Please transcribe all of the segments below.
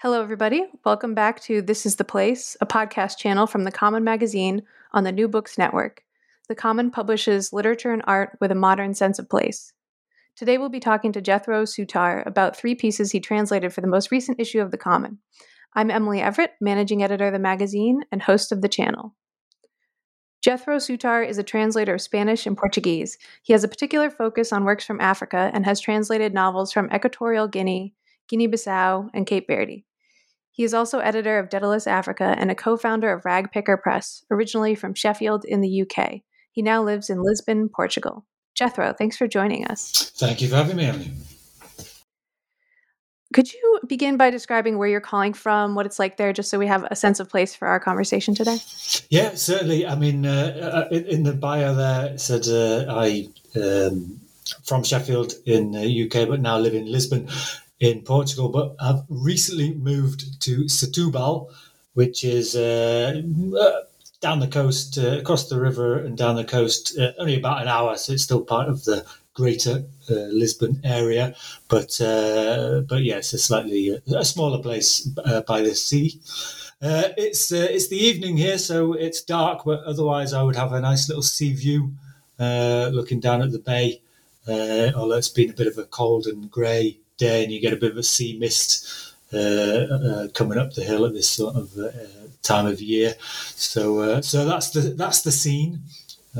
Hello, everybody. Welcome back to This is the Place, a podcast channel from the Common Magazine on the New Books Network. The Common publishes literature and art with a modern sense of place. Today, we'll be talking to Jethro Soutar about three pieces he translated for the most recent issue of The Common. I'm Emily Everett, managing editor of the magazine and host of the channel. Jethro Soutar is a translator of Spanish and Portuguese. He has a particular focus on works from Africa and has translated novels from Equatorial Guinea, Guinea Bissau, and Cape Verde. He is also editor of Dedalus Africa and a co founder of Ragpicker Press, originally from Sheffield in the UK. He now lives in Lisbon, Portugal. Jethro, thanks for joining us. Thank you for having me, Emily. Could you begin by describing where you're calling from, what it's like there, just so we have a sense of place for our conversation today? Yeah, certainly. I mean, uh, uh in the bio there, it said uh, I um, from Sheffield in the UK, but now live in Lisbon in Portugal, but I've recently moved to Setúbal, which is uh, uh, down the coast, uh, across the river and down the coast, uh, only about an hour, so it's still part of the greater uh, Lisbon area. But uh, but yeah, a slightly a smaller place by the sea. it's it's the evening here, so it's dark, but otherwise I would have a nice little sea view, looking down at the bay. although it's been a bit of a cold and grey day and you get a bit of a sea mist uh, uh, coming up the hill at this sort of uh, time of year. So uh, so that's the that's the scene.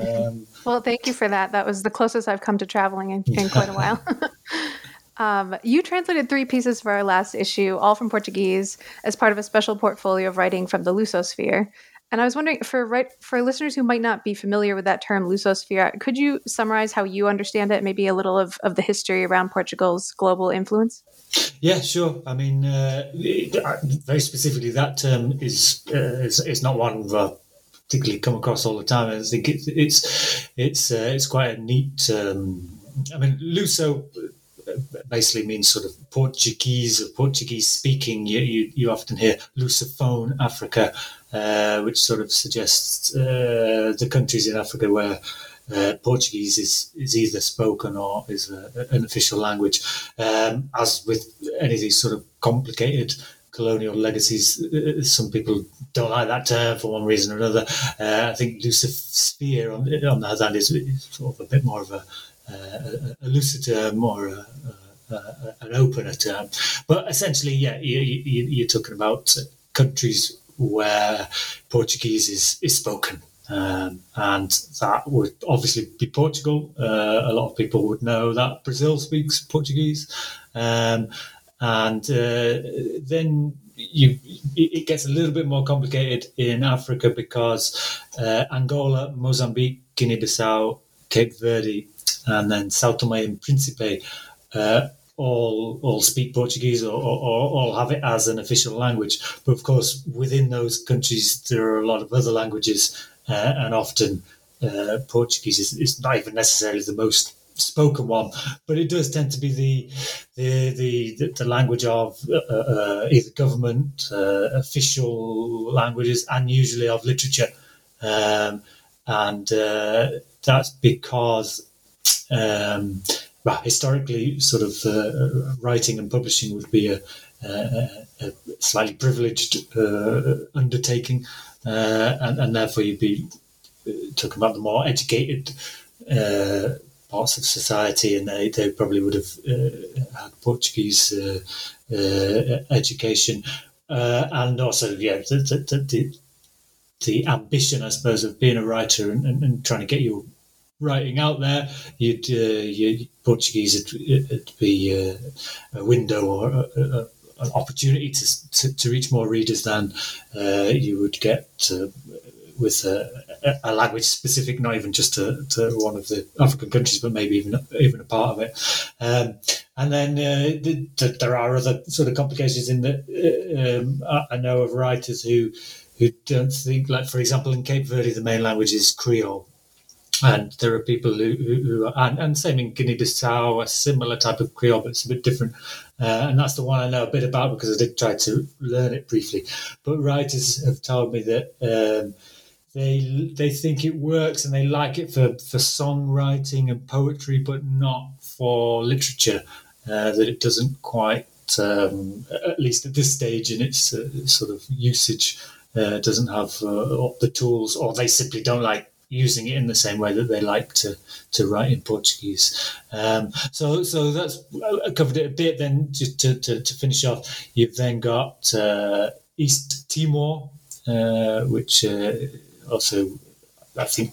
Um, well, thank you for that. That was the closest I've come to traveling in, in quite a while. Um, you translated three pieces for our last issue, all from Portuguese, as part of a special portfolio of writing from the Lusosphere. And I was wondering for right for listeners who might not be familiar with that term lusosphere, could you summarize how you understand it, maybe a little of, of the history around Portugal's global influence? Yeah, sure. I mean, uh, very specifically, that term is uh, is, is not one I've particularly come across all the time. I think it's it's it's uh, it's quite a neat. Um, I mean, luso basically means sort of Portuguese or Portuguese speaking. You, you, you often hear Lusophone Africa, uh, which sort of suggests uh, the countries in Africa where uh, Portuguese is, is either spoken or is a, an official language. Um, as with any of these sort of complicated colonial legacies, uh, some people don't like that term for one reason or another. Uh, I think Lusosphere, on, on the other hand, is, sort of a bit more of a a, a looser term or a, an opener term. But essentially, yeah, you you, are talking about countries where Portuguese is, is spoken. Um, and that would obviously be Portugal. Uh, a lot of people would know that Brazil speaks Portuguese. Um, and uh, then you, it gets a little bit more complicated in Africa because uh, Angola, Mozambique, Guinea Bissau, Cape Verde, and then Sao Tome and Principe uh, all all speak Portuguese or, or, or, all have it as an official language. But of course, within those countries, there are a lot of other languages, uh, and often uh, Portuguese is, is, not even necessarily the most spoken one, but it does tend to be the the the, the language of uh, uh either government, uh, official languages, and usually of literature. Um, and uh, that's because um, well, historically, sort of uh, writing and publishing would be a, a, a slightly privileged uh, undertaking, uh, and, and, therefore you'd be uh, talking about the more educated uh, parts of society, and they, they probably would have uh, had Portuguese education, and also yeah, the, the, the, the ambition, I suppose, of being a writer and, and, and trying to get your writing out there, you'd uh, you, Portuguese would, it'd be uh, a window or a, a, an opportunity to, to, to, reach more readers than uh, you would get uh, with a, a, language specific, not even just to, to, one of the African countries, but maybe even even a part of it. Um, and then uh, the, the, there are other sort of complications in that uh, um, I know of writers who who don't think, like for example, in Cape Verde, the main language is Creole, and there are people who, who, who are, and, and same in Guinea-Bissau, a similar type of Creole, but it's a bit different. Uh, and that's the one I know a bit about because I did try to learn it briefly. But writers have told me that um, they they think it works and they like it for, for songwriting and poetry, but not for literature. Uh, that it doesn't quite, um, at least at this stage in its uh, sort of usage, uh, doesn't have uh, the tools, or they simply don't like using it in the same way that they like to to write in Portuguese. Um, so so that's I covered it a bit. Then to, to, to finish off, you've then got uh, East Timor, uh, which uh, also I think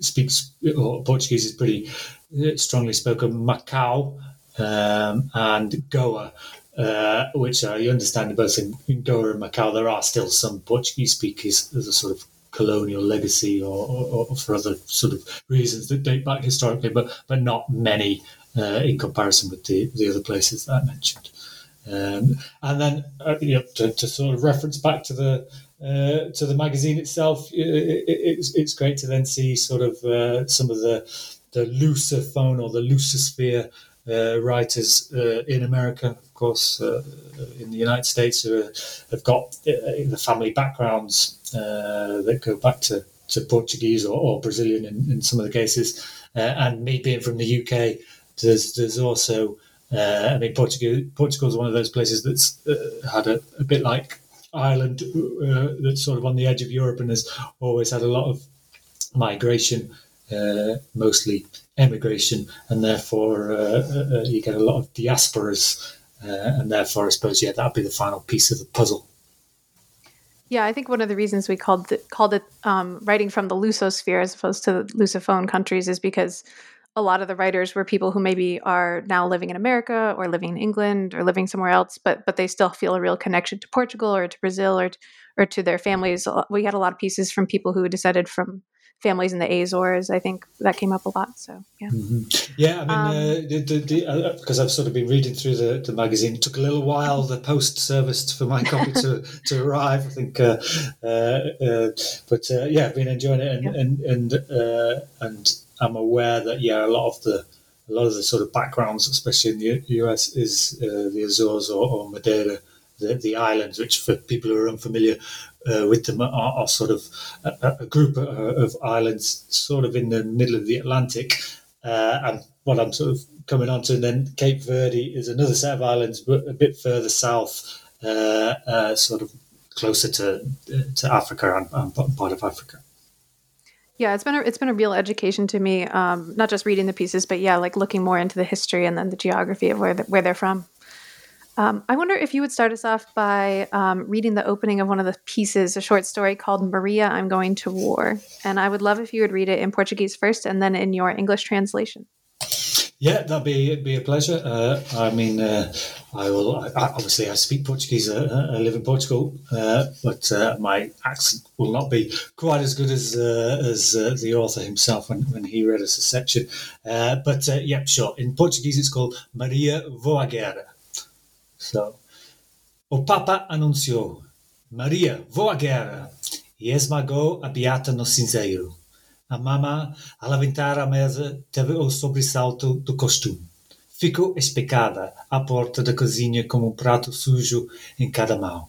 speaks or Portuguese is pretty uh, strongly spoken. Macau um, and Goa. Uh, which you understand both in, in Goa and Macau, there are still some Portuguese speakers as a sort of colonial legacy or, or, or, for other sort of reasons that date back historically, but but not many uh, in comparison with the, the other places that I mentioned. Um, and then uh, you know, to, to, sort of reference back to the uh, to the magazine itself, it, it, it's, it's great to then see sort of uh, some of the the Lusophone or the Lusosphere uh, writers uh, in America, of course, uh, in the United States, who have got the family backgrounds that go back to, to Portuguese or, or Brazilian in, in, some of the cases. and me being from the UK, there's there's also uh, I mean, Portugal Portugal is one of those places that's uh, had a, a, bit like Ireland, uh, that's sort of on the edge of Europe and has always had a lot of migration, mostly emigration, and therefore uh, uh, uh, you get a lot of diasporas, and therefore I suppose yeah that'd be the final piece of the puzzle. Yeah, I think one of the reasons we called it, called it um, writing from the Lusosphere as opposed to the Lusophone countries is because a lot of the writers were people who maybe are now living in America or living in England or living somewhere else, but but they still feel a real connection to Portugal or to Brazil or to, or to their families. We had a lot of pieces from people who descended from families in the Azores. I think that came up a lot. So yeah, mm-hmm. yeah. I mean, um, uh, the, the, the, uh, because I've sort of been reading through the, the magazine. It took a little while the post service for my copy to, to arrive. I think, uh, uh, uh but uh, yeah, I've been enjoying it, and yeah. and and, and I'm aware that yeah, a lot of the a lot of the sort of backgrounds, especially in the US, is the Azores or, or Madeira. The, the, islands, which for people who are unfamiliar uh, with them are, are, sort of a, a group of, of, islands, sort of in the middle of the Atlantic. Uh, and what I'm sort of coming on to, and then Cape Verde is another set of islands, but a bit further south, uh, uh sort of closer to to Africa and, and, part of Africa. Yeah, it's been a, it's been a real education to me. Um, not just reading the pieces, but yeah, like looking more into the history and then the geography of where the, where they're from. Um, I wonder if you would start us off by um, reading the opening of one of the pieces, a short story called Maria, I'm Going to War. And I would love if you would read it in Portuguese first and then in your English translation. Yeah, that'd be be a pleasure. Uh, I mean, uh, I will. I, obviously, I speak Portuguese. Uh, I live in Portugal, uh, but uh, my accent will not be quite as good as uh, as the author himself when, when he read us a section. but yeah, sure. In Portuguese, it's called Maria, Vou à Guerra. So, o Papa anunciou: Maria, vou à guerra! E esmagou a beata no cinzeiro. A mama, a levantar a mesa, teve o sobressalto do costume. Ficou especada à porta da cozinha com um prato sujo em cada mão.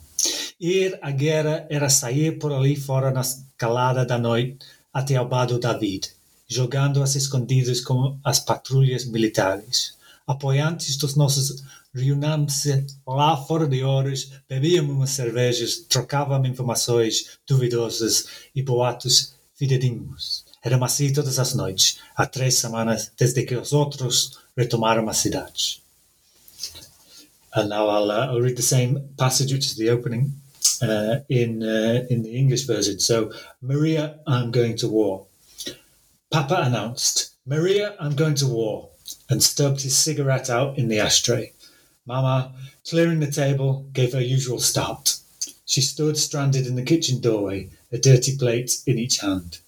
Ir à guerra era sair por ali fora na calada da noite até ao bado David, jogando as escondidas com as patrulhas militares. Apoiantes dos nossos reunamos-se lá fora de horas, bebíamos umas cervejas, trocávamos informações duvidosas e boatos fidedignos. Era assim todas as noites, há três semanas desde que os outros retomaram a cidade. And now I'll, uh, I'll read the same passage, which is the opening, uh, in uh, in the English version. So, Maria, I'm going to war. Papa announced, Maria, I'm going to war, and stubbed his cigarette out in the ashtray. Mama, clearing the table, gave her usual start. She stood stranded in the kitchen doorway, a dirty plate in each hand.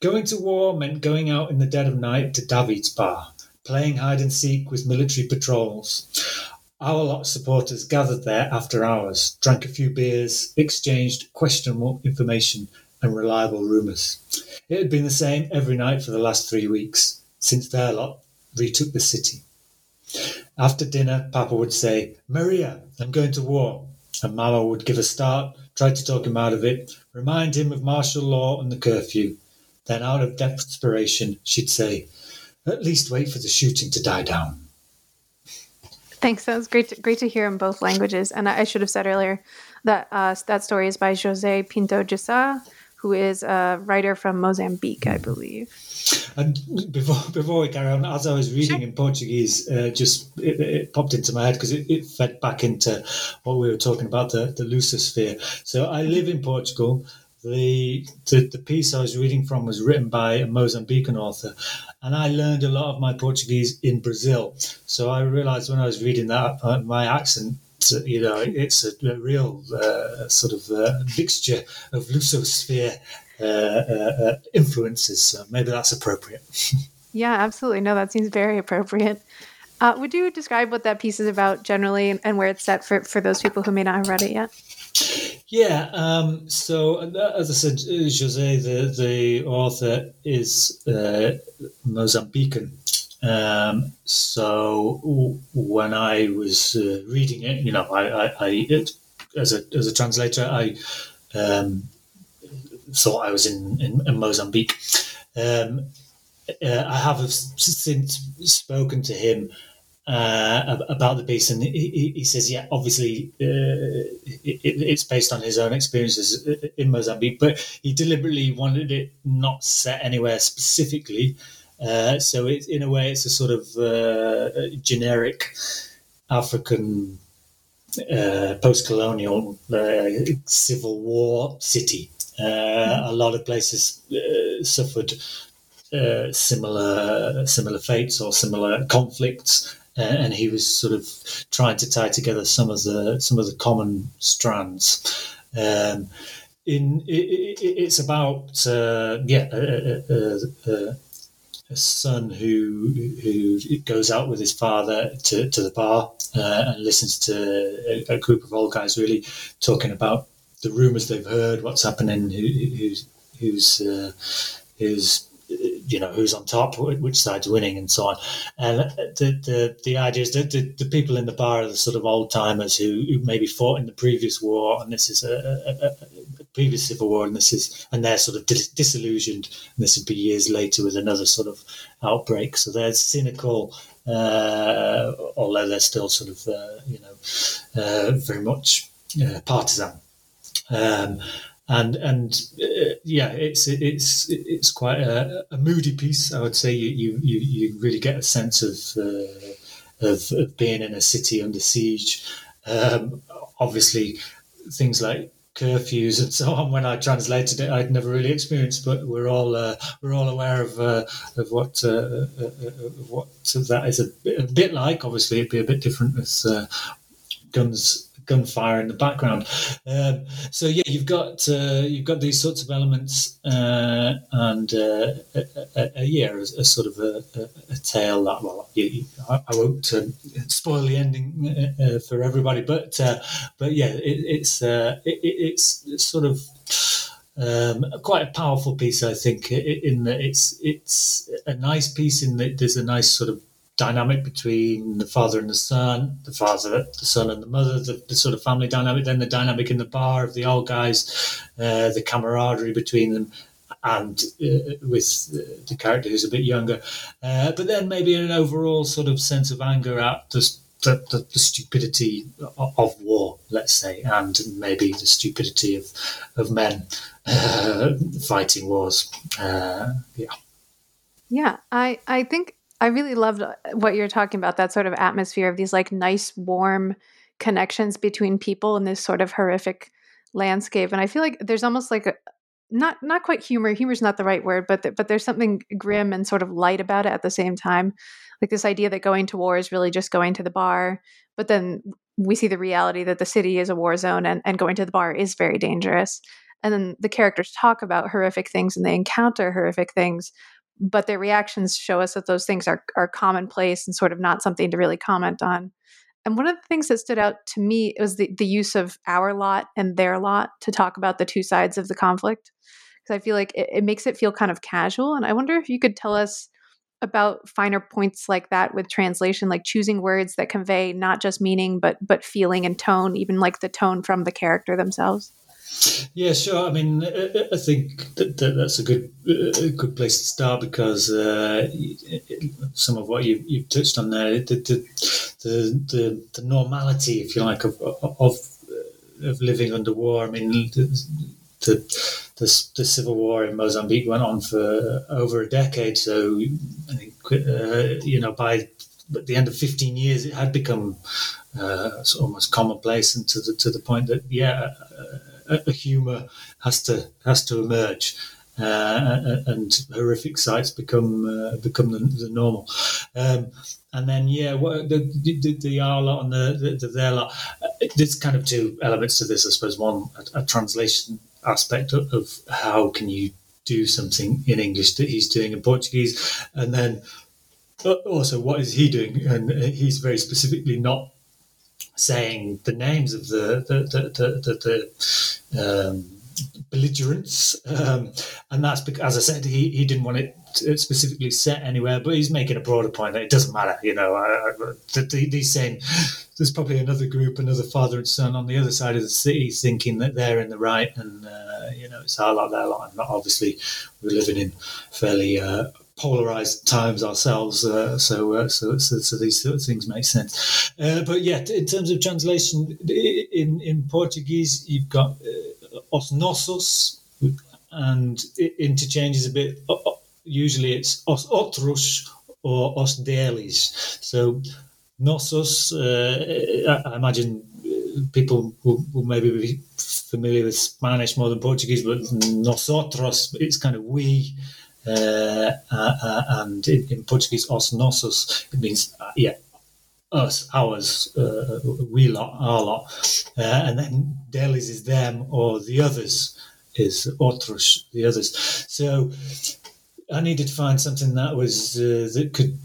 Going to war meant going out in the dead of night to David's bar, playing hide and seek with military patrols. Our lot of supporters gathered there after hours, drank a few beers, exchanged questionable information and reliable rumours. It had been the same every night for the last three weeks, since their lot retook the city. After dinner, Papa would say, Maria, I'm going to war. And Mama would give a start, try to talk him out of it, remind him of martial law and the curfew. Then, out of desperation, she'd say, At least wait for the shooting to die down. Thanks. That was great. To, great to hear in both languages. And I should have said earlier that uh, that story is by Jose Pinto Sá, who is a writer from Mozambique, I believe. And before before we carry on, as I was reading in Portuguese, uh, just it, it, popped into my head because it, it, fed back into what we were talking about the the Lusosphere. So I live in Portugal. The, the the piece I was reading from was written by a Mozambican author, and I learned a lot of my Portuguese in Brazil. So I realized when I was reading that, uh, my accent you know, it's a, a real uh, sort of uh, mixture of Lusosphere influences. So maybe that's appropriate. yeah, absolutely. No, that seems very appropriate. Uh, would you describe what that piece is about generally and, and, where it's set for, for those people who may not have read it yet? Yeah, um, so as I said, Jose, the, the author, is Mozambican. Um, so when I was uh, reading it, you know, I, I, I it, as a as a translator, I um, thought I was in in, in Mozambique. Um, uh, I have since spoken to him uh, about the piece, and he, he says, yeah, obviously uh, it, it's based on his own experiences in Mozambique, but he deliberately wanted it not set anywhere specifically. Uh, so it, in a way, it's a sort of uh, generic African uh, post-colonial uh, civil war city. Mm-hmm. A lot of places uh, suffered similar similar fates or similar conflicts, and he was sort of trying to tie together some of the some of the common strands. Um, in it, it, it's about yeah a son who who goes out with his father to, to the bar uh, and listens to a, a, group of old guys really talking about the rumors they've heard, what's happening, who, who's who's uh, who's you know who's on top, which side's winning, and so on. And the the, the idea is that the, the people in the bar are the sort of old timers who, who maybe fought in the previous war, and this is a, a, a previous civil war, and this is and they're sort of dis- disillusioned, and this would be years later with another sort of outbreak. So they're cynical, uh, although they're still sort of uh, you know uh, very much uh, partisan. Um, and and uh, yeah, it's it's it's quite a, a, moody piece. I would say you you you really get a sense of uh, of, of, being in a city under siege. Um, obviously, things like curfews and so on. When I translated it, I'd never really experienced, but we're all uh, we're all aware of uh, of what uh, uh, uh what that is a bit, a bit, like. Obviously, it'd be a bit different with uh, guns gunfire in the background. Um, so yeah, you've got uh, you've got these sorts of elements, uh, and uh, a, a, a, yeah, a, a sort of a, a, tale that well, you, I, I, won't uh, spoil the ending uh, uh, for everybody, but but yeah, it, it's it, it's sort of. Um, quite a powerful piece, I think. In that it's it's a nice piece in that there's a nice sort of dynamic between the father and the son, the father, the son, and the mother, the, the sort of family dynamic, then the dynamic in the bar of the old guys, uh, the camaraderie between them, and uh, with uh, the character who's a bit younger. Uh, but then maybe an overall sort of sense of anger at the, the, the, stupidity of, of, war, let's say, and maybe the stupidity of, of men uh, fighting wars. Uh, yeah. Yeah, I, I think I really loved uh, what you're talking about that sort of atmosphere of these like nice, warm connections between people in this sort of horrific landscape. And I feel like there's almost like a, not not quite humor. Humor's not the right word, but but there's something grim and sort of light about it at the same time. Like this idea that going to war is really just going to the bar, but then we see the reality that the city is a war zone and, and going to the bar is very dangerous. And then the characters talk about horrific things and they encounter horrific things, but their reactions show us that those things are are commonplace and sort of not something to really comment on. And one of the things that stood out to me was the, the use of our lot and their lot to talk about the two sides of the conflict. Because I feel like it, it makes it feel kind of casual. And I wonder if you could tell us about finer points like that with translation, like choosing words that convey not just meaning but but feeling and tone, even like the tone from the character themselves. Yeah, sure. I mean, I think that, that's a good a good place to start because uh, some of what you, you've touched on there, the the, the the, normality, if you like, of of of living under war. I mean, the, the the, the civil war in Mozambique went on for over a decade. So I think uh, you know by the end of 15 years, it had become uh, almost commonplace, and to the to the point that yeah. Uh, a, humour has to has to emerge. Uh, and horrific sights become uh, become the, the normal. Um, and then yeah, what, the, the the R lot and the, the, the their lot. Uh, there's kind of two elements to this, I suppose. One, a, a translation aspect of, of, how can you do something in English that he's doing in Portuguese, and then uh, also what is he doing? And he's very specifically not saying the names of the the the, the, the um, belligerents, um, and that's because, as I said, he, he didn't want it specifically set anywhere, but he's making a broader point that it doesn't matter. You know, uh, he's saying there's probably another group, another father and son on the other side of the city, thinking that they're in the right, and uh, you know, it's our lot, their lot. And obviously, we're living in fairly uh, polarized times ourselves. Uh, so, uh, so, so, so, these sort of things make sense. Uh, but yeah, in terms of translation, in, in Portuguese, you've got uh, os nossos, and it interchanges a bit. Usually it's os outros or os deles. So, nossos, uh, I imagine people will, will, maybe be familiar with Spanish more than Portuguese, but nosotros, it's kind of we. Uh, uh, uh, and in, in, Portuguese, os nossos, it means, yeah, us, ours, uh, we lot, our lot. Uh, and then deles is them or the others is outros, the others. So I needed to find something that was uh, that could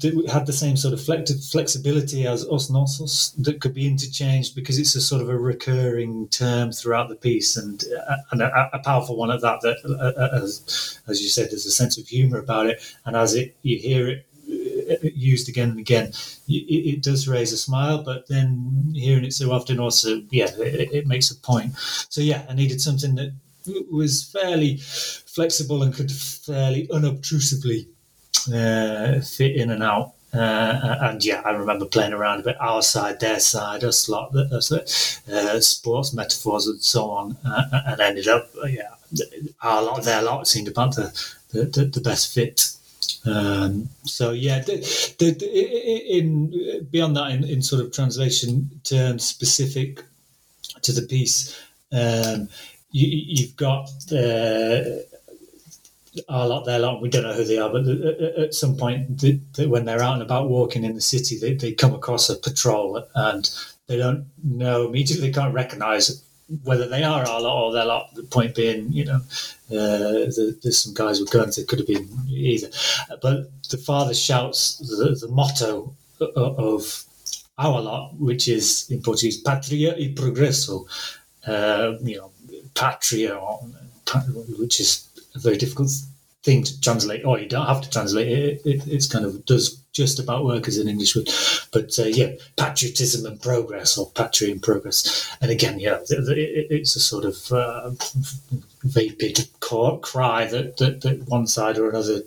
that had the same sort of flexibility as os nossos that could be interchanged because it's a sort of a recurring term throughout the piece and uh, and a, a, powerful one at that that uh, uh as, as you said there's a sense of humor about it. And as it you hear it uh, used again and again it, it, does raise a smile but then hearing it so often also yeah it, it makes a point. So yeah I needed something that was fairly flexible and could fairly unobtrusively uh, fit in and out. Uh, and yeah, I remember playing around a bit our side, their side, us lot, us, uh, sports metaphors and so on, uh, and ended up, uh, yeah, our lot, their lot seemed about the, the, the best fit. Um, so yeah, the, the, the, in beyond that, in, in, sort of translation terms specific to the piece, um, you, have got the our lot, their lot. We don't know who they are, but at some point, when they're out and about walking in the city, they, they come across a patrol and they don't know immediately. Can't recognise whether they are our lot or their lot. The point being, you know, uh, the, there's some guys with guns. It could have been either. But the father shouts the, the motto of our lot, which is in Portuguese "Patria e Progresso." Uh, you know, patria, which is a very difficult thing to translate. Or you don't have to translate it. it it's kind of does just about work as an English word. But uh, yeah, patriotism and progress, or patria and progress. And again, yeah, it's a sort of uh, vapid cry that, that, that, one side or another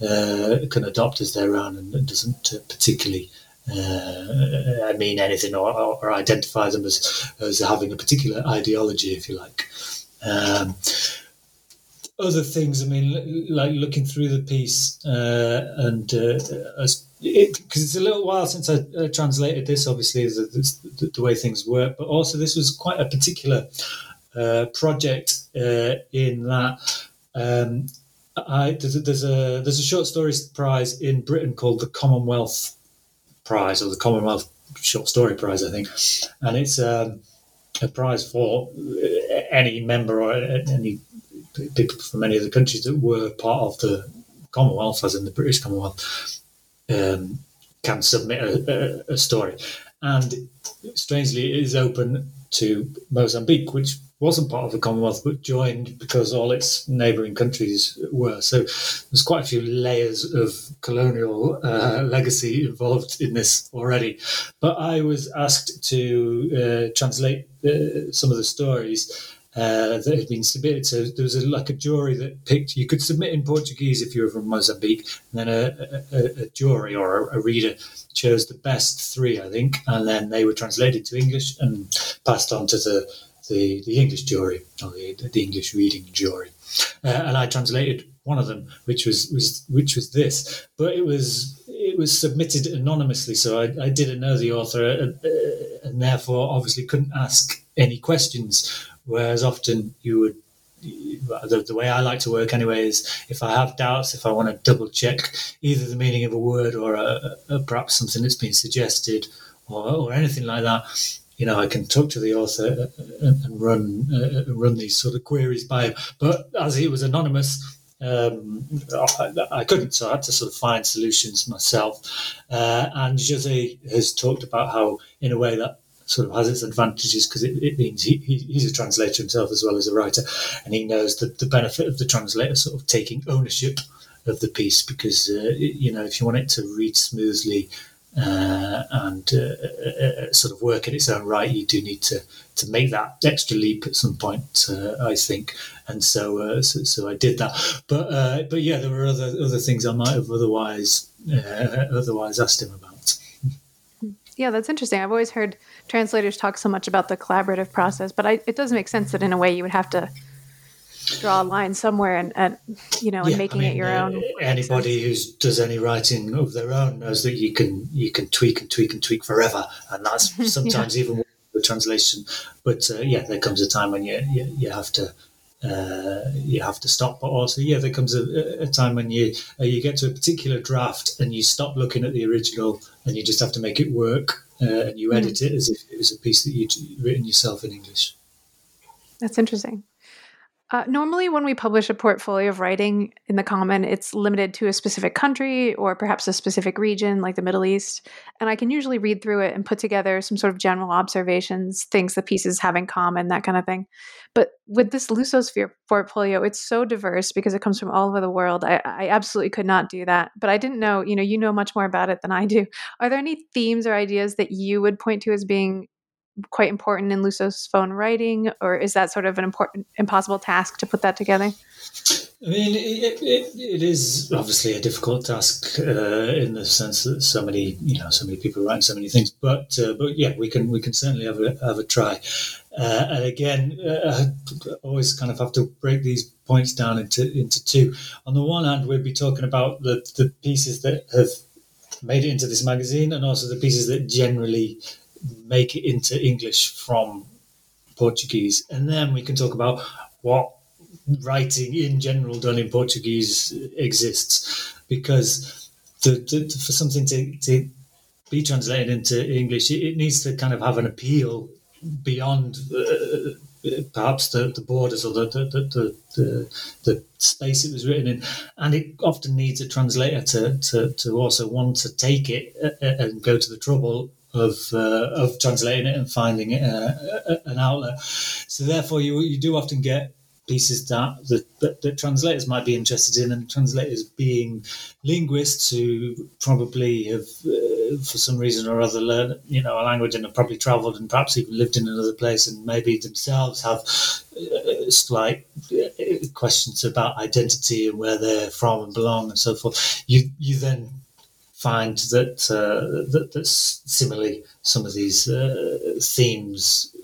uh, can adopt as their own and doesn't uh, particularly. Uh, I mean anything or, or, identify them as, as having a particular ideology, if you like. Um, other things, I mean, like looking through the piece uh, and because uh, it, it's a little while since I uh, translated this, obviously, the, the, the, way things work, but also this was quite a particular uh, project uh, in that. Um, I, there's, a, there's a there's a short story prize in Britain called the Commonwealth Prize or the Commonwealth Short Story Prize, I think, and it's um, a prize for any member or any people from many of the countries that were part of the Commonwealth, as in the British Commonwealth, um, can submit a, a, a story. And strangely, it is open to Mozambique, which wasn't part of the Commonwealth but joined because all its neighbouring countries were. So there's quite a few layers of colonial uh, legacy involved in this already. But I was asked to uh, translate uh, some of the stories. Uh, that had been submitted. So there was a, like a jury that picked. You could submit in Portuguese if you were from Mozambique, and then a, a, a jury or a, reader chose the best three, I think, and then they were translated to English and passed on to the the, the English jury or the, the English reading jury, uh, and I translated one of them, which was, was which was this, but it was it was submitted anonymously, so I, I didn't know the author, uh, uh, and therefore obviously couldn't ask any questions. Whereas often you would the, the, way I like to work anyway is if I have doubts, if I want to double check either the meaning of a word or a, a, perhaps something that's been suggested or, or, anything like that, you know, I can talk to the author and, run uh, run these sort of queries by him. But as he was anonymous, um, I, I, couldn't, so I had to sort of find solutions myself. Uh, and Jose has talked about how, in a way, that sort of has its advantages because it, it, means he, he, he's a translator himself as well as a writer, and he knows the, the benefit of the translator sort of taking ownership of the piece because uh, you know if you want it to read smoothly uh, and uh, uh, uh, sort of work in its own right, you do need to to make that extra leap at some point, uh, I think. And so, so, so, I did that. But but yeah, there were other other things I might have otherwise otherwise asked him about. Yeah, that's interesting. I've always heard translators talk so much about the collaborative process, but I, it does make sense that in a way you would have to draw a line somewhere and, and you know, and making I mean, it your uh, own. Anybody who does any writing of their own knows that you can you can tweak and tweak and tweak forever, and that's sometimes yeah. even the translation. But uh, yeah, there comes a time when you you, you have to. Uh, you have to stop, but also, yeah, there comes a, a time when you uh, you get to a particular draft and you stop looking at the original and you just have to make it work uh, and you edit mm. it as if it was a piece that you'd written yourself in English. That's interesting. Uh, normally, when we publish a portfolio of writing in the Common, it's limited to a specific country or perhaps a specific region, like the Middle East. And I can usually read through it and put together some sort of general observations, things the pieces have in common, that kind of thing. But with this Lusosphere portfolio, it's so diverse because it comes from all over the world. I, I absolutely could not do that. But I didn't know, you know, you know much more about it than I do. Are there any themes or ideas that you would point to as being quite important in Lusophone writing, or is that sort of an important, impossible task to put that together? I mean, it, it, it is obviously a difficult task uh, in the sense that so many, you know, so many people write so many things. But uh, but yeah, we can we can certainly have a have a try. Uh, and again, uh, I always kind of have to break these points down into into two. On the one hand, we'd be talking about the the pieces that have made it into this magazine, and also the pieces that generally make it into English from Portuguese, and then we can talk about what writing in general done in Portuguese exists. Because the, the, for something to, to be translated into English, it, it, needs to kind of have an appeal beyond uh, perhaps the, the borders or the the, the, the, the, space it was written in. And it often needs a translator to, to, to also want to take it uh, uh, and go to the trouble of uh, of translating it and finding it uh, an outlet. So therefore, you you do often get pieces that, that, that, that translators might be interested in, and translators being linguists who probably have, uh, for some reason or other, learned you know a language and have probably travelled and perhaps even lived in another place, and maybe themselves have uh, slight uh, questions about identity and where they're from and belong and so forth. You you then find that, uh, that, that similarly some of these uh, themes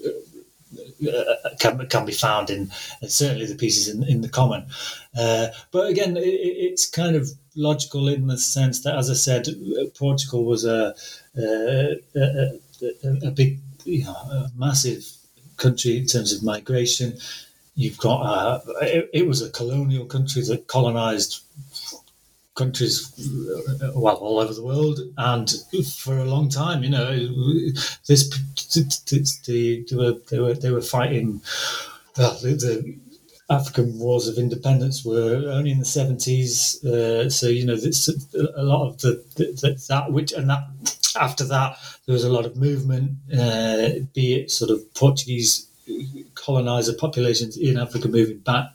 uh, can, can be found in, in, certainly the pieces in, in the common. Uh, but again, it, it's kind of logical in the sense that, as I said, Portugal was a, a, a, a big, you know, a massive country in terms of migration. You've got uh, it, it was a colonial country that colonized countries, uh, well, all over the world, and for a long time, you know, this the, they were they were fighting. Well, the, African wars of independence were only in the seventies. Uh, so you know, this, a lot of the, the, that which and that after that there was a lot of movement, uh, be it sort of Portuguese colonizer populations in Africa moving back,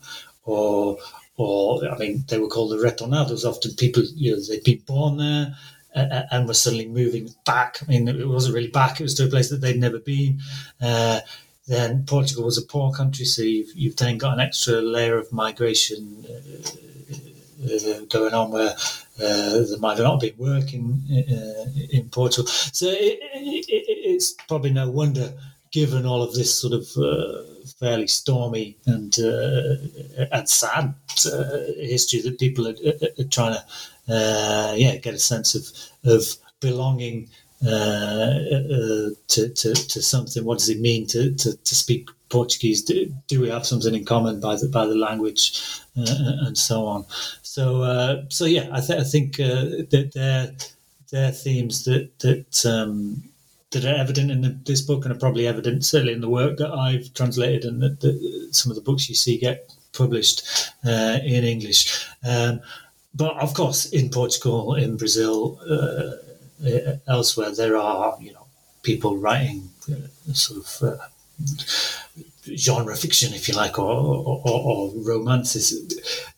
or or I mean they were called the retornados. Often people you know they'd been born there and were suddenly moving back. I mean, it wasn't really back; it was to a place that they'd never been. Uh, then Portugal was a poor country, so you've, you've then got an extra layer of migration uh, uh, going on where uh, there might not be working uh, in Portugal. So it, it, it's probably no wonder, given all of this sort of uh, fairly stormy and uh, and sad history, that people are, are trying to yeah get a sense of of belonging uh, uh, to, to, to something. What does it mean to, to, to speak Portuguese? Do, do we have something in common by the by the language uh, and so on? So uh, so yeah, I, th- I think uh, that they're they're themes that that. Um, that are evident in the, this book and are probably evident certainly in the work that I've translated and that, that some of the books you see get published uh, in English. Um, but of course, in Portugal, in Brazil, uh, elsewhere, there are you know people writing uh, sort of uh, genre fiction, if you like, or, or, or romances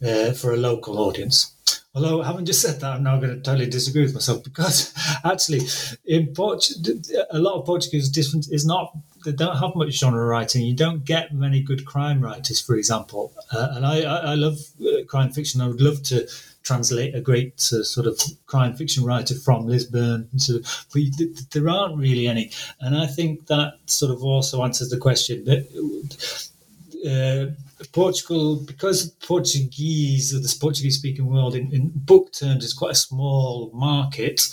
uh, for a local audience. Although, having just said that, I'm now going to totally disagree with myself because actually, in Portugal, a lot of Portuguese different is not. They don't have much genre writing. You don't get many good crime writers, for example. Uh, and I, I, I love uh, crime fiction. I would love to translate a great uh, sort of crime fiction writer from Lisbon. To, but there aren't really any. And I think that sort of also answers the question that uh, Portugal, because Portuguese, the Portuguese speaking world in, in, book terms is quite a small market.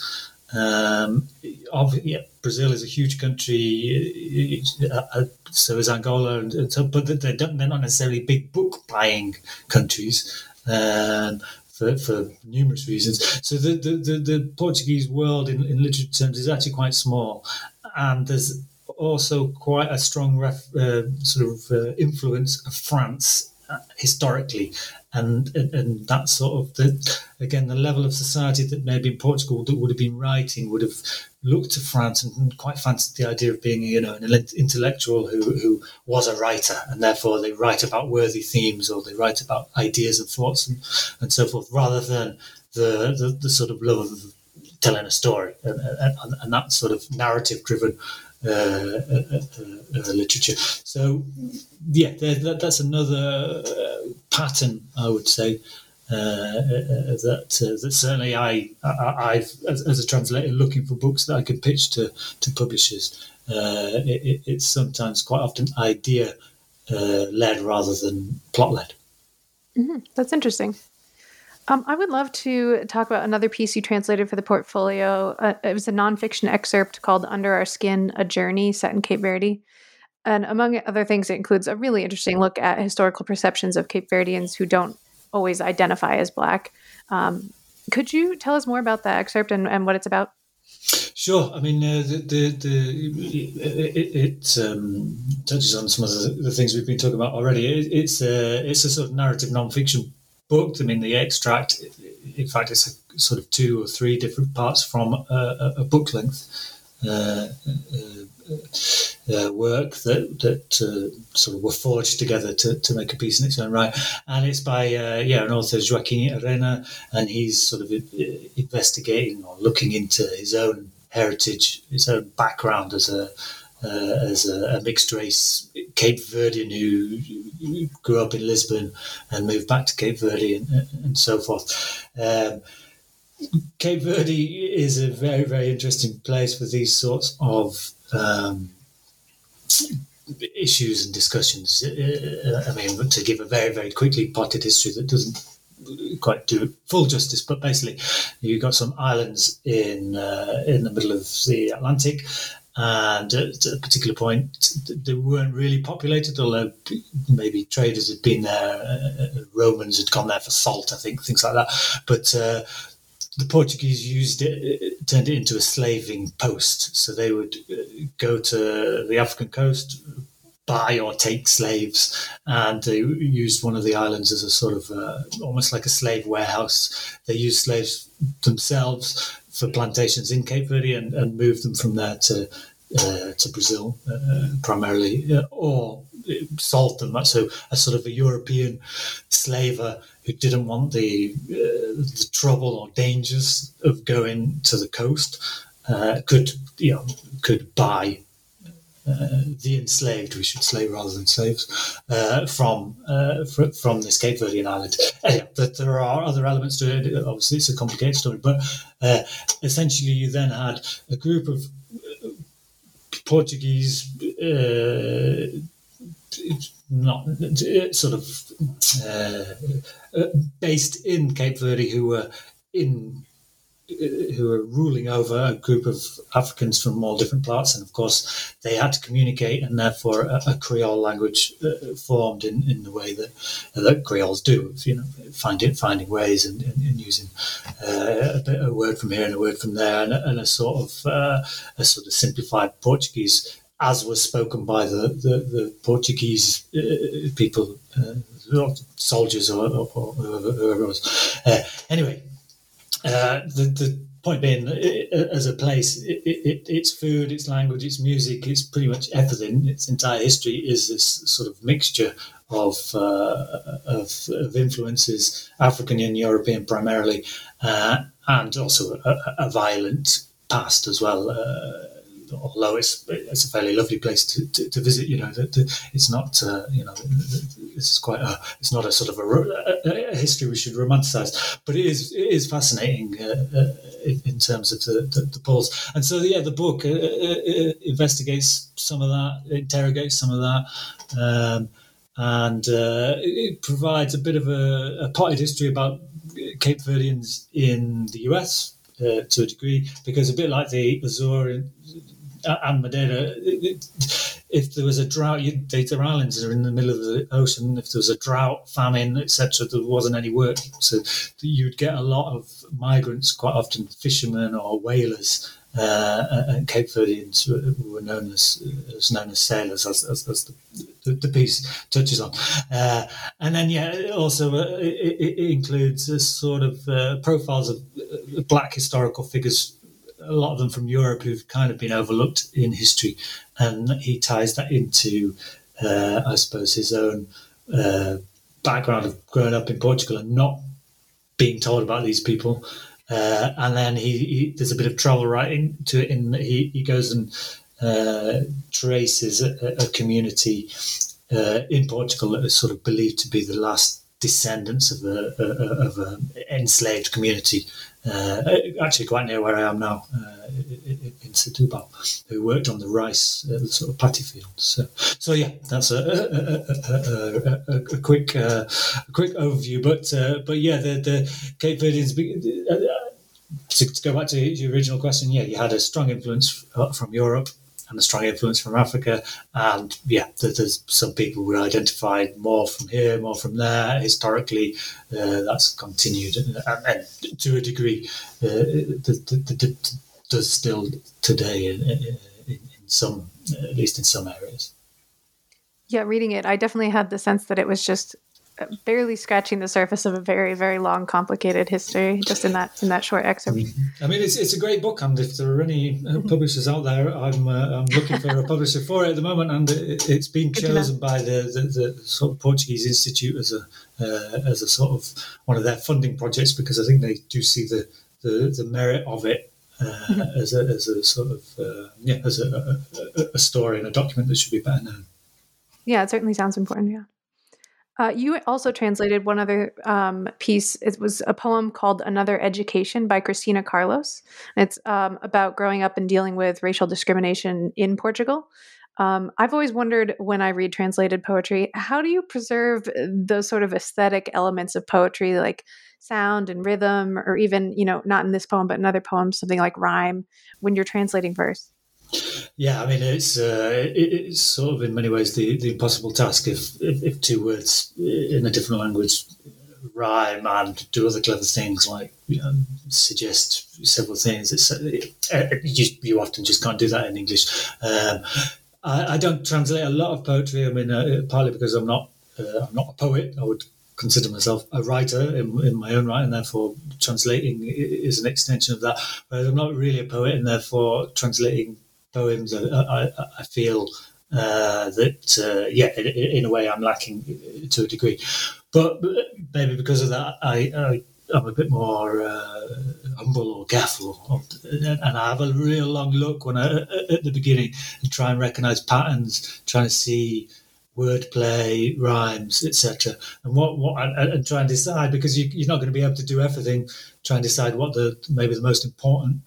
Um, yeah, Brazil is a huge country, uh, uh, so is Angola, and, so, but they don't, they're not necessarily big book buying countries. Um, for, for numerous reasons. So the, the, the, the Portuguese world in, in literature terms is actually quite small, and there's also quite a strong ref, uh, sort of uh, influence of France uh, historically, and, and that sort of the again the level of society that maybe in Portugal that would have been writing would have looked to France and quite fancied the idea of being, you know, an intellectual who, who was a writer, and therefore they write about worthy themes or they write about ideas and thoughts and, and so forth, rather than the, the, the sort of love of telling a story and, and, and that sort of narrative-driven uh, uh literature. So, yeah, that, that's another uh, pattern, I would say, uh, uh, that uh, that certainly I, I have as, as, a translator looking for books that I can pitch to to publishers. It, it's sometimes quite often idea led rather than plot led. Mm-hmm. That's interesting. Um, I would love to talk about another piece you translated for the portfolio. Uh, it was a nonfiction excerpt called Under Our Skin A Journey set in Cape Verde. And among other things, it includes a really interesting look at historical perceptions of Cape Verdeans who don't always identify as black. Um, could you tell us more about that excerpt and, and what it's about? Sure. I mean, uh, the, the, the, it, it um, touches on some of the, the, things we've been talking about already. It, it's a it's a sort of narrative nonfiction book. I mean, the extract, in fact, it's sort of two or three different parts from a, a book length. Uh, uh, uh, work that that uh, sort of were forged together to, to make a piece in its own right. And it's by uh, yeah an author Joaquim Arena, and he's sort of uh, investigating or looking into his own heritage, his own background as a uh, as a, a, mixed race Cape Verdean who grew up in Lisbon and moved back to Cape Verde and, and so forth. Um, Cape Verde is a very, very interesting place for these sorts of um, issues and discussions. Uh, I mean, to give a very, very quickly potted history that doesn't quite do full justice, but basically, you've got some islands in uh, in the middle of the Atlantic. And at a particular point, they weren't really populated, although maybe traders had been there, uh, uh, Romans had gone there for salt, I think, things like that. But uh, the Portuguese used it, turned it into a slaving post. So they would uh, go to the African coast, buy or take slaves, and they used one of the islands as a sort of uh, almost like a slave warehouse. They used slaves themselves for plantations in Cape Verde and, and moved them from there to uh, to Brazil uh, primarily, uh, or sold them So a, a, sort of a European slaver who didn't want the, uh, the trouble or dangers of going to the coast uh, could you know could buy uh, the enslaved, we should say rather than slaves, uh, from uh, fr- from this Cape Verdean island. Anyway, that there are other elements to it. Obviously, it's a complicated story, but uh, essentially, you then had a group of uh, Portuguese. not sort of based in Cape Verde who were in who were ruling over a group of Africans from all different parts, and of course they had to communicate, and therefore a, a Creole language uh, formed in, in the way that uh, that Creoles do, you know, finding finding ways and, and, and using uh, a, a, word from here and a word from there, and, and a sort of uh, a sort of simplified Portuguese. As was spoken by the the, the Portuguese uh, people, uh, soldiers or, or, or whoever it was. anyway, uh, the, the point being, it, as a place, it, it, its food, its language, its music, it's pretty much everything. Its entire history is this sort of mixture of uh, of, of, influences, African and European primarily, uh, and also a, a, violent past as well. Uh, although it's it's a fairly lovely place to, to, to visit, you know, the, the, it's not uh, you know this is quite a it's not a sort of a, a history we should romanticize, but it is it is fascinating uh, uh, in, in, terms of the, the, the polls. And so yeah, the book uh, uh, uh, investigates some of that, interrogates some of that. Um, and it provides a bit of a, a potted history about Cape Verdeans in the US uh, to a degree, because a bit like the Azores and Madeira, if there was a drought, their islands are in the middle of the ocean. If there was a drought, famine, etc., there wasn't any work, so you'd get a lot of migrants, quite often fishermen or whalers. Uh, and Cape Verdeans were known as, as known as sailors, as, as, as the, the, piece touches on. Uh, and then, yeah, also uh, it, it, includes sort of uh, profiles of uh, black historical figures a lot of them from Europe who've kind of been overlooked in history, and he ties that into, uh, I suppose, his own uh, background of growing up in Portugal and not being told about these people. Uh, and then he, he, there's a bit of travel writing to it in that he, he goes and uh, traces a, a community uh, in Portugal that is sort of believed to be the last descendants of a, of an enslaved community uh, actually quite near where I am now uh, in Setúbal, who worked on the rice, uh, sort of paddy fields. So, so yeah, that's a, a, a, a quick uh, quick overview. But uh, but yeah, the, the Cape Verdeans. Uh, to, to, go back to your original question, yeah, you had a strong influence from Europe and a strong influence from Africa. And yeah, there's some people who identified more from here, more from there. Historically, uh, that's continued, and, and, to a degree, uh, the, the, the, does still today in, in, in some, at least in some areas. Yeah, reading it, I definitely had the sense that it was just barely scratching the surface of a very very long complicated history just in that in that short excerpt. I mean it's, it's a great book and if there are any uh, mm-hmm. publishers out there i'm uh, i'm looking for a publisher for it at the moment and it, has been chosen by the, the, the sort of portuguese institute as a uh, as a sort of one of their funding projects because i think they do see the the, the merit of it uh, mm-hmm. as, a, as a sort of uh, yeah as a, a, a story and a document that should be better known. Yeah it certainly sounds important yeah uh, you also translated one other um, piece. It was a poem called Another Education by Cristina Carlos. It's um, about growing up and dealing with racial discrimination in Portugal. Um, I've always wondered when I read translated poetry, how do you preserve those sort of aesthetic elements of poetry, like sound and rhythm, or even, you know, not in this poem, but in other poems, something like rhyme, when you're translating verse? Yeah, I mean it's uh, it, it's sort of in many ways the, the impossible task if, if, if two words in a different language rhyme and do other clever things like you know, suggest several things. It's uh, it, you, you often just can't do that in English. Um, I, I, don't translate a lot of poetry. I mean, uh, partly because I'm not uh, I'm not a poet. I would consider myself a writer in, in, my own right, and therefore translating is an extension of that. Whereas I'm not really a poet, and therefore translating poems, I, I, I feel uh, that uh, yeah, in, in, a way, I'm lacking to a degree. But maybe because of that, I, I am a bit more uh, humble or careful, and I have a real long look when I at the beginning and try and recognise patterns, trying to see wordplay, rhymes, etc. And what what and, try and decide because you, you're not going to be able to do everything. Try and decide what the maybe the most important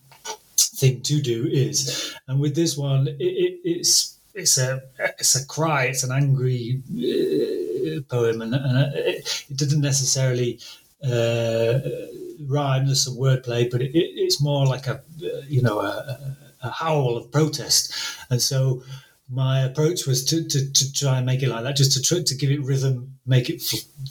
thing to do is. And with this one, it, it, it's it's a it's a cry. It's an angry uh, poem, and, and it, it, doesn't necessarily uh, rhyme. There's some wordplay, but it, it's more like a you know a, a howl of protest, and so my approach was to, to, to try and make it like that, just to try to give it rhythm, make it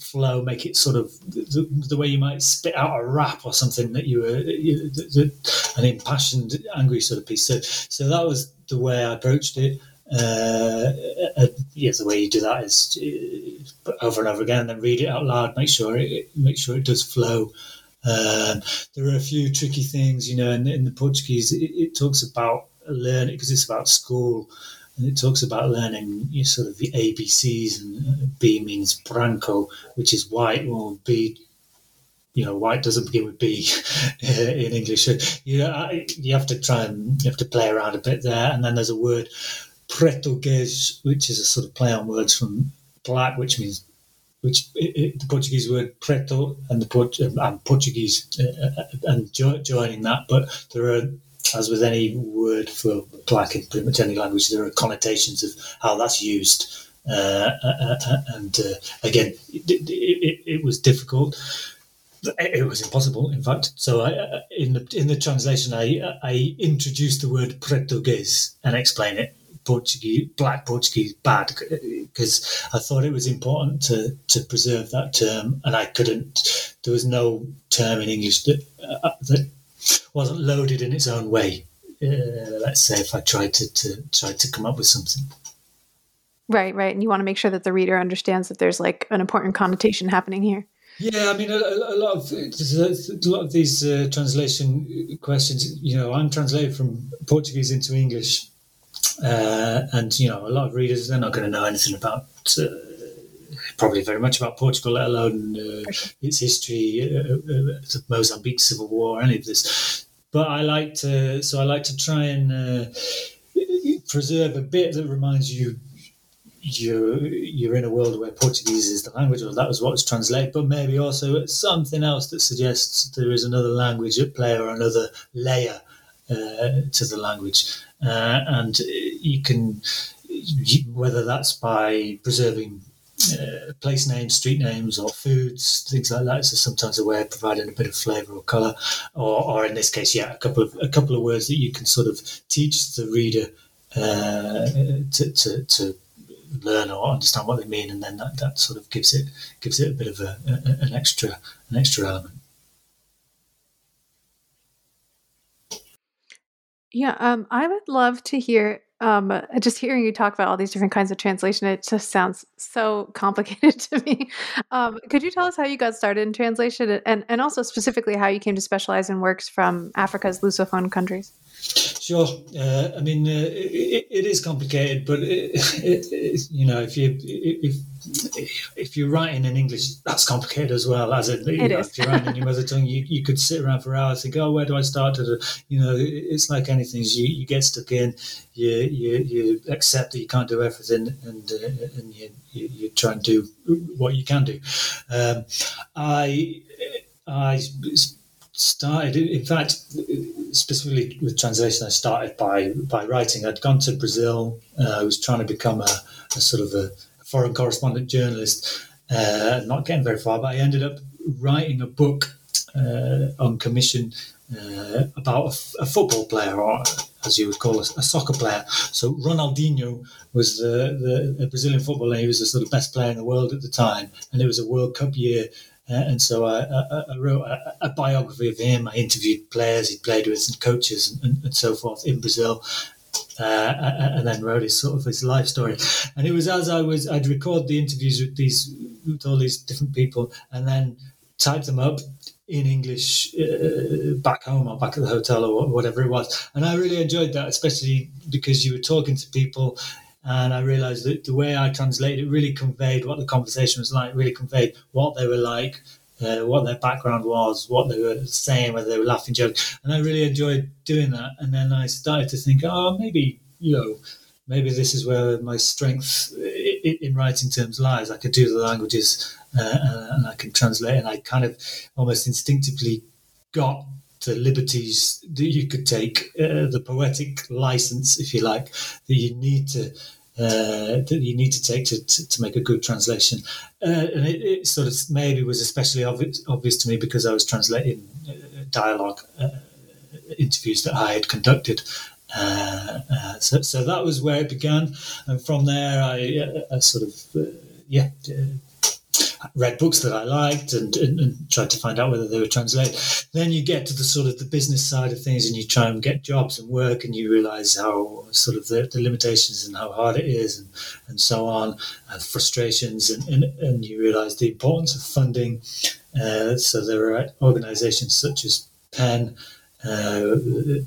flow, make it sort of the, the, way you might spit out a rap or something that you were you, the, the, an impassioned, angry sort of piece. So, so that was the way I approached it. Uh, uh, the way you do that is uh, over and over again, and then read it out loud. Make sure it make sure it does flow. Um, there are a few tricky things, you know. In, in the Portuguese, it, it talks about learning because it's about school and it talks about learning you know, sort of the ABCs, and uh, B means branco, which is white, or B, you know, white doesn't begin with B in English. So, you know, you have to try and you have to play around a bit there. And then there's a word, pretuguês, which is a sort of play on words from black, which means which it, it, the Portuguese word preto and the Port, and Portuguese uh, uh and jo- joining that, but there are as with any word for black in pretty much any language, there are connotations of how that's used. Uh, uh, uh and uh, again, it, it, it, was difficult. It was impossible, in fact. So, I, uh, in the in the translation, I I introduced the word pretuguês and explain it. Portuguese, black Portuguese, bad, because I thought it was important to to preserve that term, and I couldn't. There was no term in English that uh, that wasn't loaded in its own way. Uh, let's say if I tried to, to try to come up with something. Right, right, and you want to make sure that the reader understands that there's like an important connotation happening here. Yeah, I mean, a, a lot of a lot of these uh, translation questions. You know, I'm translated from Portuguese into English, uh, and you know, a lot of readers they're not going to know anything about uh, probably very much about Portugal, let alone uh, its history, uh, uh, the Mozambique Civil War, any of this. But I like to, so I like to try and uh, preserve a bit that reminds you you're you're in a world where Portuguese is the language, or that was what was translated, but maybe also something else that suggests there is another language at play or another layer uh, to the language, uh, and you can whether that's by preserving uh, place names, street names, or foods, things like that. So sometimes a way of providing a bit of flavour or colour, or, or in this case, yeah, a couple of a couple of words that you can sort of teach the reader uh, to, to, to learn or understand what they mean, and then that, that sort of gives it gives it a bit of a, a, an extra an extra element. Yeah, um, I would love to hear um, just hearing you talk about all these different kinds of translation, it just sounds so complicated to me. Um, could you tell us how you got started in translation and, and also specifically how you came to specialize in works from Africa's Lusophone countries? Sure. Uh, I mean, uh, it, it is complicated, but it, it, you know, if you if if you're writing in English, that's complicated as well. As it, it know, if you're writing in your mother tongue, you, you could sit around for hours and go, oh, where do I start? You know, it's like anything. You, you get stuck in, you, you you accept that you can't do everything, and uh, and you, you, you try and do what you can do. Um, I I started in fact specifically with translation i started by by writing. I'd gone to brazil uh, i was trying to become a, a sort of a foreign correspondent journalist uh, not getting very far but i ended up writing a book uh, on commission uh, about a, a, football player or as you would call it a soccer player. So ronaldinho was the, the, the brazilian footballer. He was the sort of best player in the world at the time and it was a world cup year uh, and so I, I, I wrote a, a, biography of him. I interviewed players he played with and coaches and, and, and, so forth in Brazil. uh, and then wrote his sort of his life story. And it was as I was, I'd record the interviews with these, with all these different people, and then type them up in English uh, back home or back at the hotel or whatever it was. And I really enjoyed that, especially because you were talking to people. And I realized that the way I translated it really conveyed what the conversation was like, really conveyed what they were like, uh, what their background was, what they were saying, whether they were laughing, joking. And I really enjoyed doing that. And then I started to think, oh, maybe, you know, maybe this is where my strength in writing terms lies. I could do the languages uh, and I can translate, and I kind of almost instinctively got the liberties that you could take, uh, the poetic license, if you like, that you need to uh, that you need to take to, to, to make a good translation. Uh, and it, it, sort of maybe was especially obvious, obvious to me because I was translating uh, dialogue uh, interviews that I had conducted. Uh, so, so that was where it began. And from there, I, I sort of, yeah, read books that I liked and, and, and, tried to find out whether they were translated. Then you get to the sort of the business side of things and you try and get jobs and work and you realize how sort of the, the limitations and how hard it is and, and so on and frustrations and, and, and you realize the importance of funding. Uh, so there are organizations such as PEN, uh,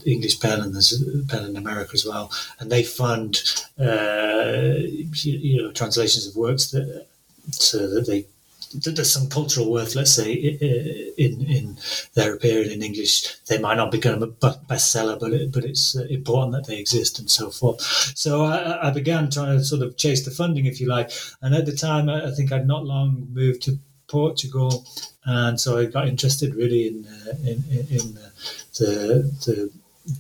English PEN and there's PEN in America as well, and they fund uh, you, you, know translations of works that so that they there's some cultural worth, let's say, in in their appearing in English. They might not become a bestseller, but it, but it's uh, important that they exist and so forth. So I, I, began trying to sort of chase the funding, if you like. And at the time, I think I'd not long moved to Portugal, and so I got interested really in uh, in, in the, the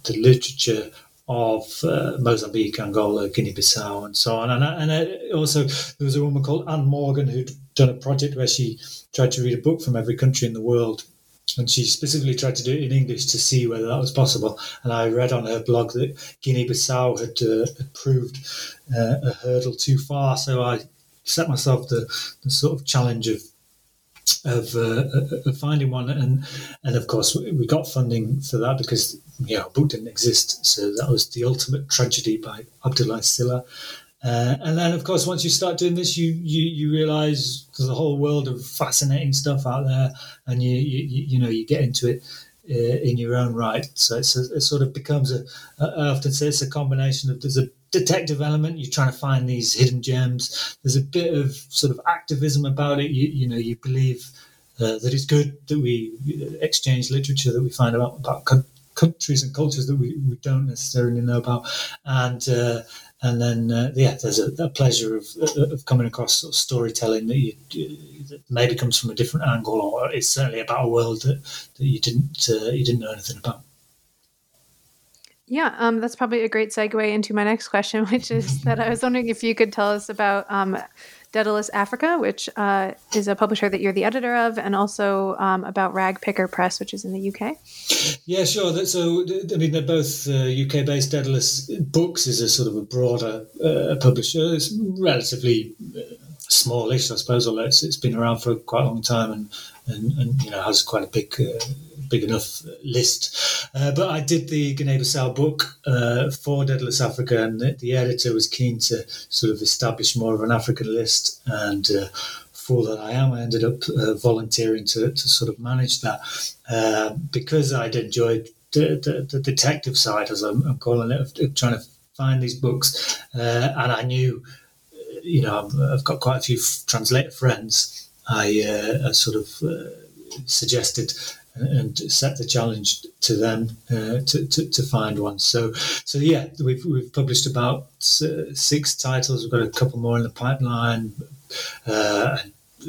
the literature of uh, Mozambique, Angola, Guinea-Bissau, and so on. And, and I, also, there was a woman called Ann Morgan who'd done a project where she tried to read a book from every country in the world. And she specifically tried to do it in English to see whether that was possible. And I read on her blog that Guinea-Bissau had, uh, had proved uh, a hurdle too far. So I set myself the, the sort of challenge of of, uh, of, finding one, and and of course we got funding for that because know book didn't exist, so that was the ultimate tragedy by Abdulai Sila. Uh, and then, of course, once you start doing this, you you, you realize there's a whole world of fascinating stuff out there, and you you, you know you get into it uh, in your own right. So it's a, it sort of becomes a. I often say it's a combination of there's a detective element. You're trying to find these hidden gems. There's a bit of sort of activism about it. You, you know, you believe uh, that it's good that we exchange literature that we find about about countries and cultures that we, we don't necessarily know about, and uh, and then uh, yeah, there's a, a, pleasure of, of coming across sort of storytelling that you that maybe comes from a different angle, or it's certainly about a world that, that you didn't uh, you didn't know anything about. Yeah, um, that's probably a great segue into my next question, which is that I was wondering if you could tell us about um, Dedalus Africa, which uh, is a publisher that you're the editor of, and also um, about Ragpicker Press, which is in the UK. Yeah, sure. So, I mean, they're both uh, UK based. Dedalus Books is a sort of a broader uh, publisher. It's relatively uh, smallish, I suppose, although it's, it's been around for quite a long time and, and, and you know, has quite a big uh, big enough list. Uh, but I did the Guinea-Bissau book uh, for Dedalus Africa, and the, the, editor was keen to sort of establish more of an African list. And uh, fool that I am, I ended up uh, volunteering to, to sort of manage that uh, because I'd enjoyed the, the, the, detective side, as I'm, I'm calling it, of, of, trying to find these books, uh, and I knew. You know, I've got quite a few translator friends. I, I sort of suggested and set the challenge to them uh, to, to, to, find one. So, so yeah, we've, we've published about uh, six titles. We've got a couple more in the pipeline. Uh,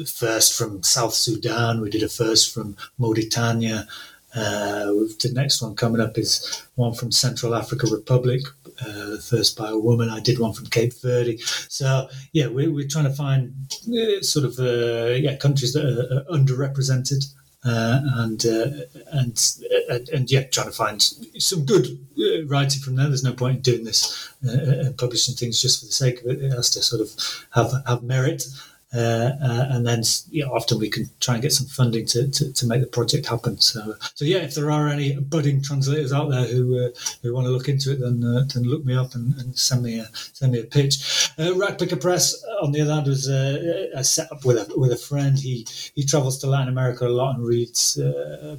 first from South Sudan. We did a first from Mauritania. Uh, the next one coming up is one from Central Africa Republic, uh, first by a woman. I did one from Cape Verde. So yeah, we're, we're trying to find uh, sort of uh, yeah countries that are, are underrepresented uh, and, uh, and and and yeah, trying to find some good uh, writing from there. There's no point in doing this uh, and publishing things just for the sake of it. It has to sort of have have merit. Uh, uh, and then you know, often we can try and get some funding to, to, to, make the project happen. So, so yeah, if there are any budding translators out there who uh, who want to look into it, then uh, then look me up and, and, send me a send me a pitch. Uh, Ragpicker Press, on the other hand, was a set up with a with a friend. He he travels to Latin America a lot and reads,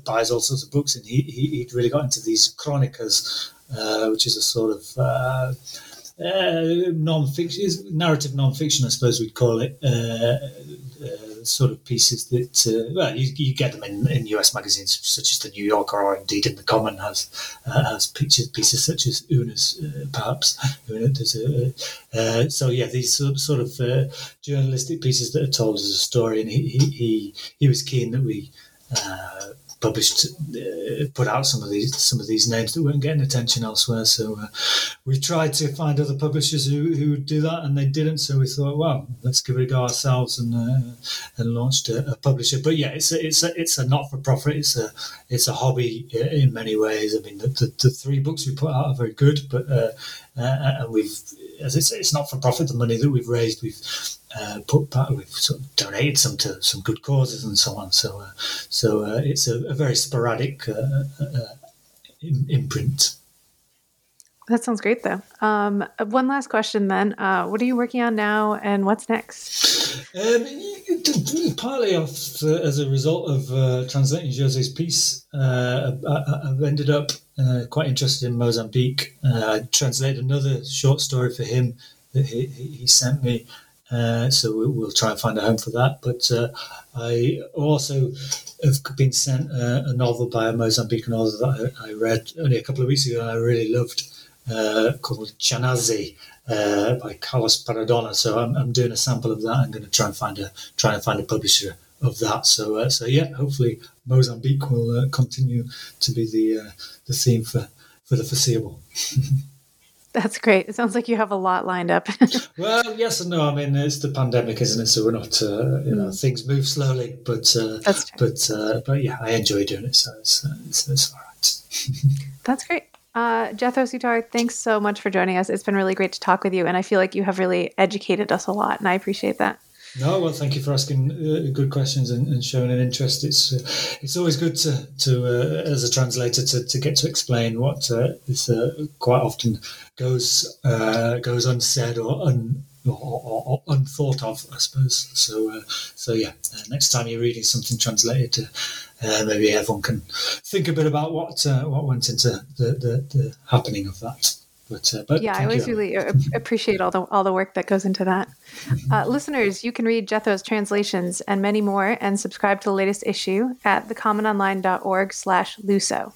buys all sorts of books, and he he would really got into these crónicas, which is a sort of uh, non-fiction, narrative non-fiction, I suppose we'd call it. Uh, uh, sort of pieces that, uh, well, you, you, get them in, in US magazines such as the New Yorker or indeed in the Common has uh, has pictures pieces such as Una's, uh, perhaps. so yeah, these sort, of journalistic pieces that are told as a story, and he he, he, was keen that we published, uh, put out some of these some of these names that weren't getting attention elsewhere. So uh, we tried to find other publishers who, who would do that, and they didn't. So we thought, well, let's give it a go ourselves, and uh, and launched a, a, publisher. But yeah, it's a it's a it's a not for profit. It's a it's a hobby in many ways. I mean, the, the, the three books we put out are very good, but uh, uh, and we've as it's, it's not for profit. The money that we've raised, we've uh, put back, we've sort of donated some to some good causes and so on. So, uh, so uh, it's a, a, very sporadic uh, uh, imprint. That sounds great, though. Um, one last question, then. Uh, what are you working on now, and what's next? Um, partly off, as a result of translating Jose's piece, I, have ended up quite interested in Mozambique. I translated another short story for him that he, he sent me. Uh, so we'll, we'll, try and find a home for that. But uh, I also have been sent uh, a novel by a Mozambican author that I, I, read only a couple of weeks ago and I really loved uh, called Chanazi. Uh, by Carlos Paradona, so I'm, I'm, doing a sample of that. I'm going to try and find a try and find a publisher of that. So, so yeah, hopefully Mozambique will continue to be the the theme for for the foreseeable. That's great. It sounds like you have a lot lined up. well, yes and no. I mean, it's the pandemic, isn't it? So we're not, uh, you know, mm. things move slowly, but uh, That's true. but uh, but yeah, I enjoy doing it, so it's uh, it's, it's all right. That's great. Uh, Jethro Soutar, thanks so much for joining us. It's been really great to talk with you, and I feel like you have really educated us a lot, and I appreciate that. No, well, thank you for asking uh, good questions and, and, showing an interest. It's uh, it's always good to to uh, as a translator to, to get to explain what uh, is uh, quite often goes uh, goes unsaid or un or, or, or, unthought of, I suppose. So so yeah, next time you're reading something translated, maybe everyone can think a bit about what what went into the, the, the happening of that. But, uh, but yeah, I always you. really appreciate all the all the work that goes into that. Uh, listeners, you can read Jethro's translations and many more, and subscribe to the latest issue at thecommononline.org/luso.